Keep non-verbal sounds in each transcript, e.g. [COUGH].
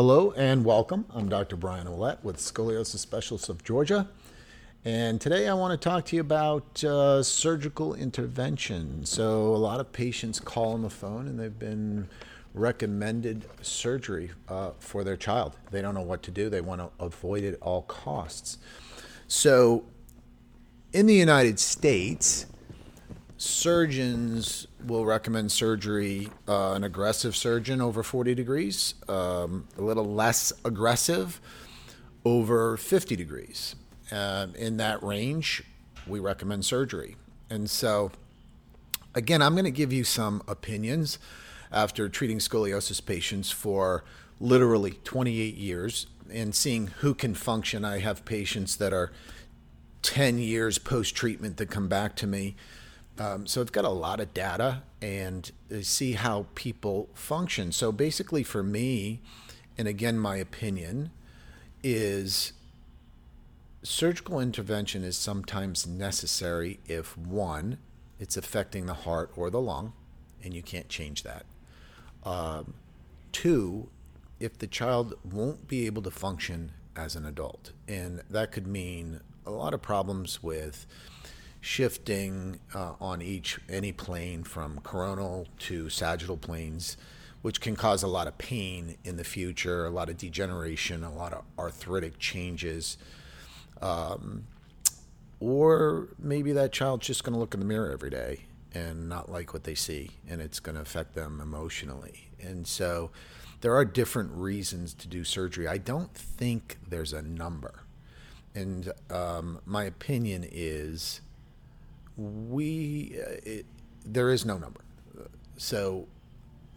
Hello and welcome. I'm Dr. Brian Ouellette with Scoliosis Specialists of Georgia. And today I want to talk to you about uh, surgical intervention. So, a lot of patients call on the phone and they've been recommended surgery uh, for their child. They don't know what to do, they want to avoid it at all costs. So, in the United States, surgeons will recommend surgery, uh, an aggressive surgeon over 40 degrees, um, a little less aggressive over 50 degrees. Uh, in that range, we recommend surgery. And so, again, I'm going to give you some opinions after treating scoliosis patients for literally 28 years and seeing who can function. I have patients that are 10 years post treatment that come back to me um, so it's got a lot of data and see how people function. So basically, for me, and again, my opinion is surgical intervention is sometimes necessary if one, it's affecting the heart or the lung, and you can't change that. Um, two, if the child won't be able to function as an adult, and that could mean a lot of problems with shifting uh, on each any plane from coronal to sagittal planes, which can cause a lot of pain in the future, a lot of degeneration, a lot of arthritic changes. Um, or maybe that child's just going to look in the mirror every day and not like what they see, and it's going to affect them emotionally. And so there are different reasons to do surgery. I don't think there's a number. And um, my opinion is we uh, it, there is no number. So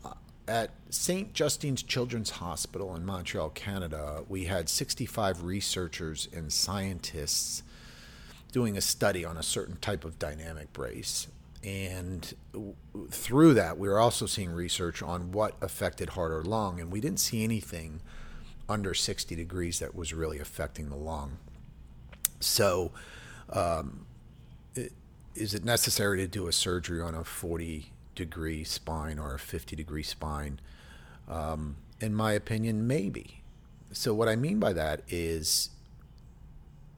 uh, at St. Justine's Children's Hospital in Montreal, Canada, we had 65 researchers and scientists doing a study on a certain type of dynamic brace. And through that, we were also seeing research on what affected heart or lung, and we didn't see anything under 60 degrees that was really affecting the lung. So, um, is it necessary to do a surgery on a 40 degree spine or a 50 degree spine? Um, in my opinion, maybe. So, what I mean by that is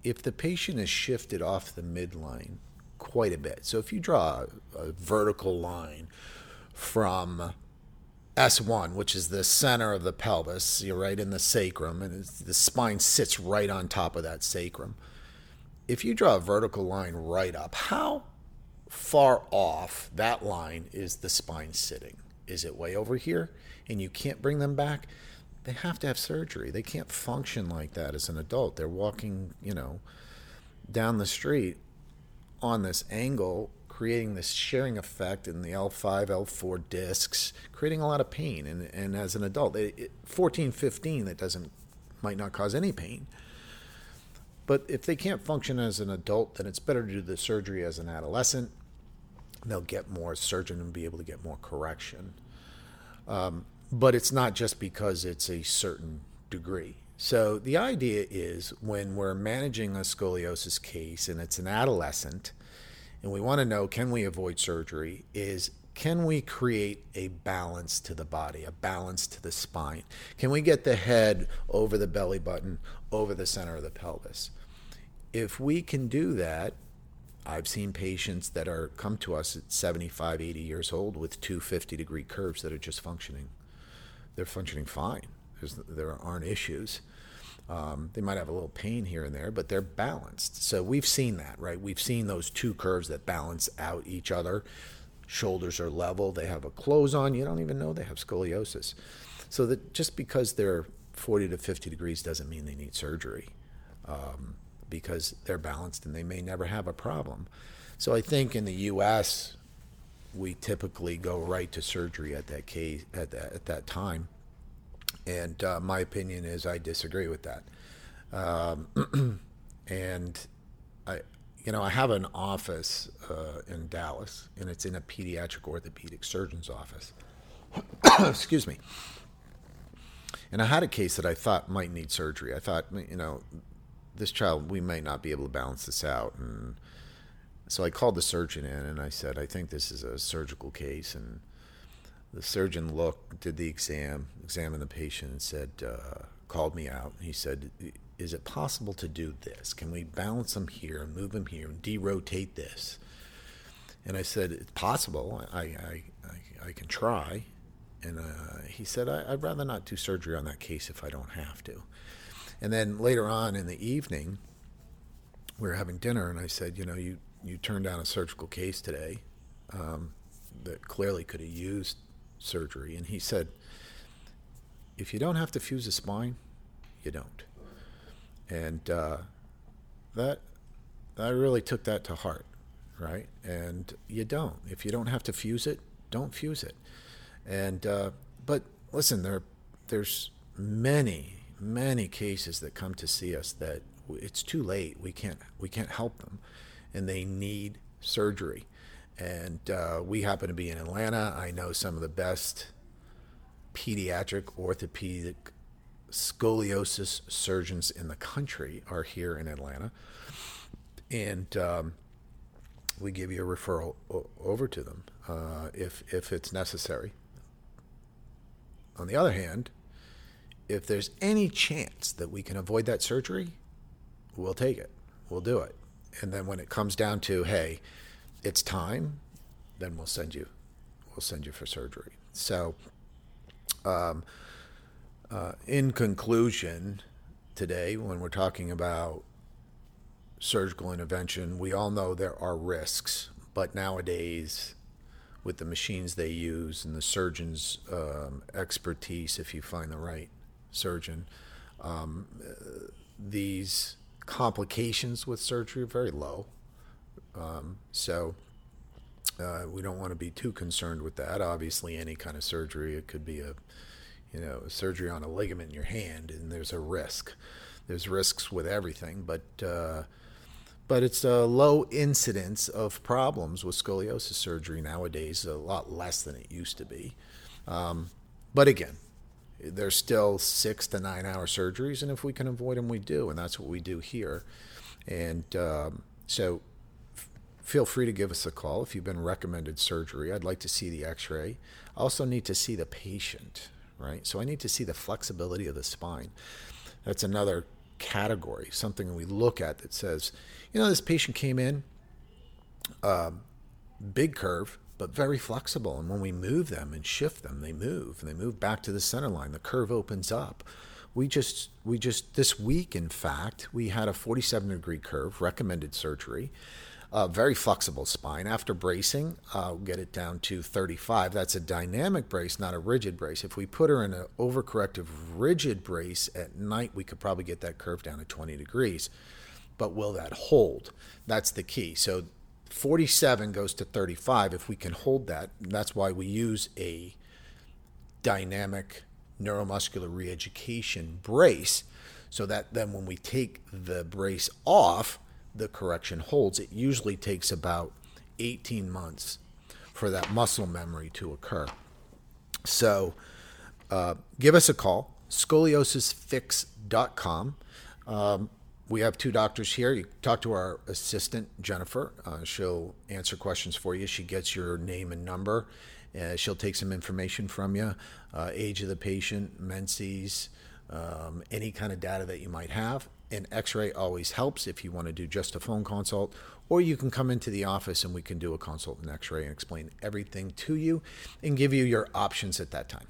if the patient is shifted off the midline quite a bit, so if you draw a, a vertical line from S1, which is the center of the pelvis, you're right in the sacrum, and the spine sits right on top of that sacrum if you draw a vertical line right up, how far off that line is the spine sitting? Is it way over here and you can't bring them back? They have to have surgery. They can't function like that as an adult. They're walking, you know, down the street on this angle, creating this shearing effect in the L5, L4 discs, creating a lot of pain. And, and as an adult, it, 14, 15, that doesn't might not cause any pain. But if they can't function as an adult, then it's better to do the surgery as an adolescent. They'll get more surgeon and be able to get more correction. Um, but it's not just because it's a certain degree. So the idea is when we're managing a scoliosis case and it's an adolescent, and we want to know can we avoid surgery, is can we create a balance to the body, a balance to the spine? Can we get the head over the belly button, over the center of the pelvis? If we can do that, I've seen patients that are come to us at 75, 80 years old with two 50 degree curves that are just functioning. They're functioning fine. There's, there aren't issues. Um, they might have a little pain here and there, but they're balanced. So we've seen that, right? We've seen those two curves that balance out each other shoulders are level, they have a clothes on, you don't even know they have scoliosis. So that just because they're 40 to 50 degrees doesn't mean they need surgery um, because they're balanced and they may never have a problem. So I think in the U.S., we typically go right to surgery at that case at that, at that time. And uh, my opinion is I disagree with that. Um, [CLEARS THROAT] and I, you know, I have an office uh, in Dallas, and it's in a pediatric orthopedic surgeon's office. [COUGHS] Excuse me. And I had a case that I thought might need surgery. I thought, you know, this child, we might not be able to balance this out. And so I called the surgeon in and I said, I think this is a surgical case. And the surgeon looked, did the exam, examined the patient, and said, uh, called me out. He said, Is it possible to do this? Can we balance them here and move them here and derotate this? And I said, It's possible. I, I, I, I can try. And uh, he said, I, would rather not do surgery on that case if I don't have to. And then later on in the evening, we were having dinner, and I said, You know, you, you turned down a surgical case today um, that clearly could have used surgery. And he said, if you don't have to fuse a spine, you don't. And uh, that I really took that to heart, right? And you don't. If you don't have to fuse it, don't fuse it. And uh, but listen, there there's many many cases that come to see us that it's too late. We can't we can't help them, and they need surgery and uh, we happen to be in Atlanta. I know some of the best pediatric orthopedic scoliosis surgeons in the country are here in Atlanta, and um, we give you a referral o- over to them uh, if if it's necessary. On the other hand, if there's any chance that we can avoid that surgery, we'll take it. We'll do it. And then when it comes down to, hey, it's time, then we'll send you we'll send you for surgery. So, um, uh, in conclusion, today when we're talking about surgical intervention, we all know there are risks, but nowadays, with the machines they use and the surgeon's um, expertise, if you find the right surgeon, um, uh, these complications with surgery are very low. Um, so uh, we don't want to be too concerned with that. Obviously, any kind of surgery, it could be a, you know, surgery on a ligament in your hand, and there's a risk. There's risks with everything, but uh, but it's a low incidence of problems with scoliosis surgery nowadays. A lot less than it used to be. Um, but again, there's still six to nine hour surgeries, and if we can avoid them, we do, and that's what we do here. And um, so feel free to give us a call if you've been recommended surgery. I'd like to see the x ray. I also need to see the patient, right? So I need to see the flexibility of the spine. That's another category, something we look at that says, you know, this patient came in, um, big curve, but very flexible. And when we move them and shift them, they move and they move back to the center line. The curve opens up. We just, we just, this week, in fact, we had a 47 degree curve, recommended surgery. Uh, very flexible spine. After bracing, uh, get it down to 35. That's a dynamic brace, not a rigid brace. If we put her in an overcorrective rigid brace at night, we could probably get that curve down to 20 degrees. But will that hold? That's the key. So 47 goes to 35. If we can hold that, that's why we use a dynamic neuromuscular reeducation brace so that then when we take the brace off, the correction holds, it usually takes about 18 months for that muscle memory to occur. So uh, give us a call, scoliosisfix.com. Um, we have two doctors here. You talk to our assistant, Jennifer. Uh, she'll answer questions for you. She gets your name and number. Uh, she'll take some information from you uh, age of the patient, menses, um, any kind of data that you might have an x-ray always helps if you want to do just a phone consult or you can come into the office and we can do a consult and x-ray and explain everything to you and give you your options at that time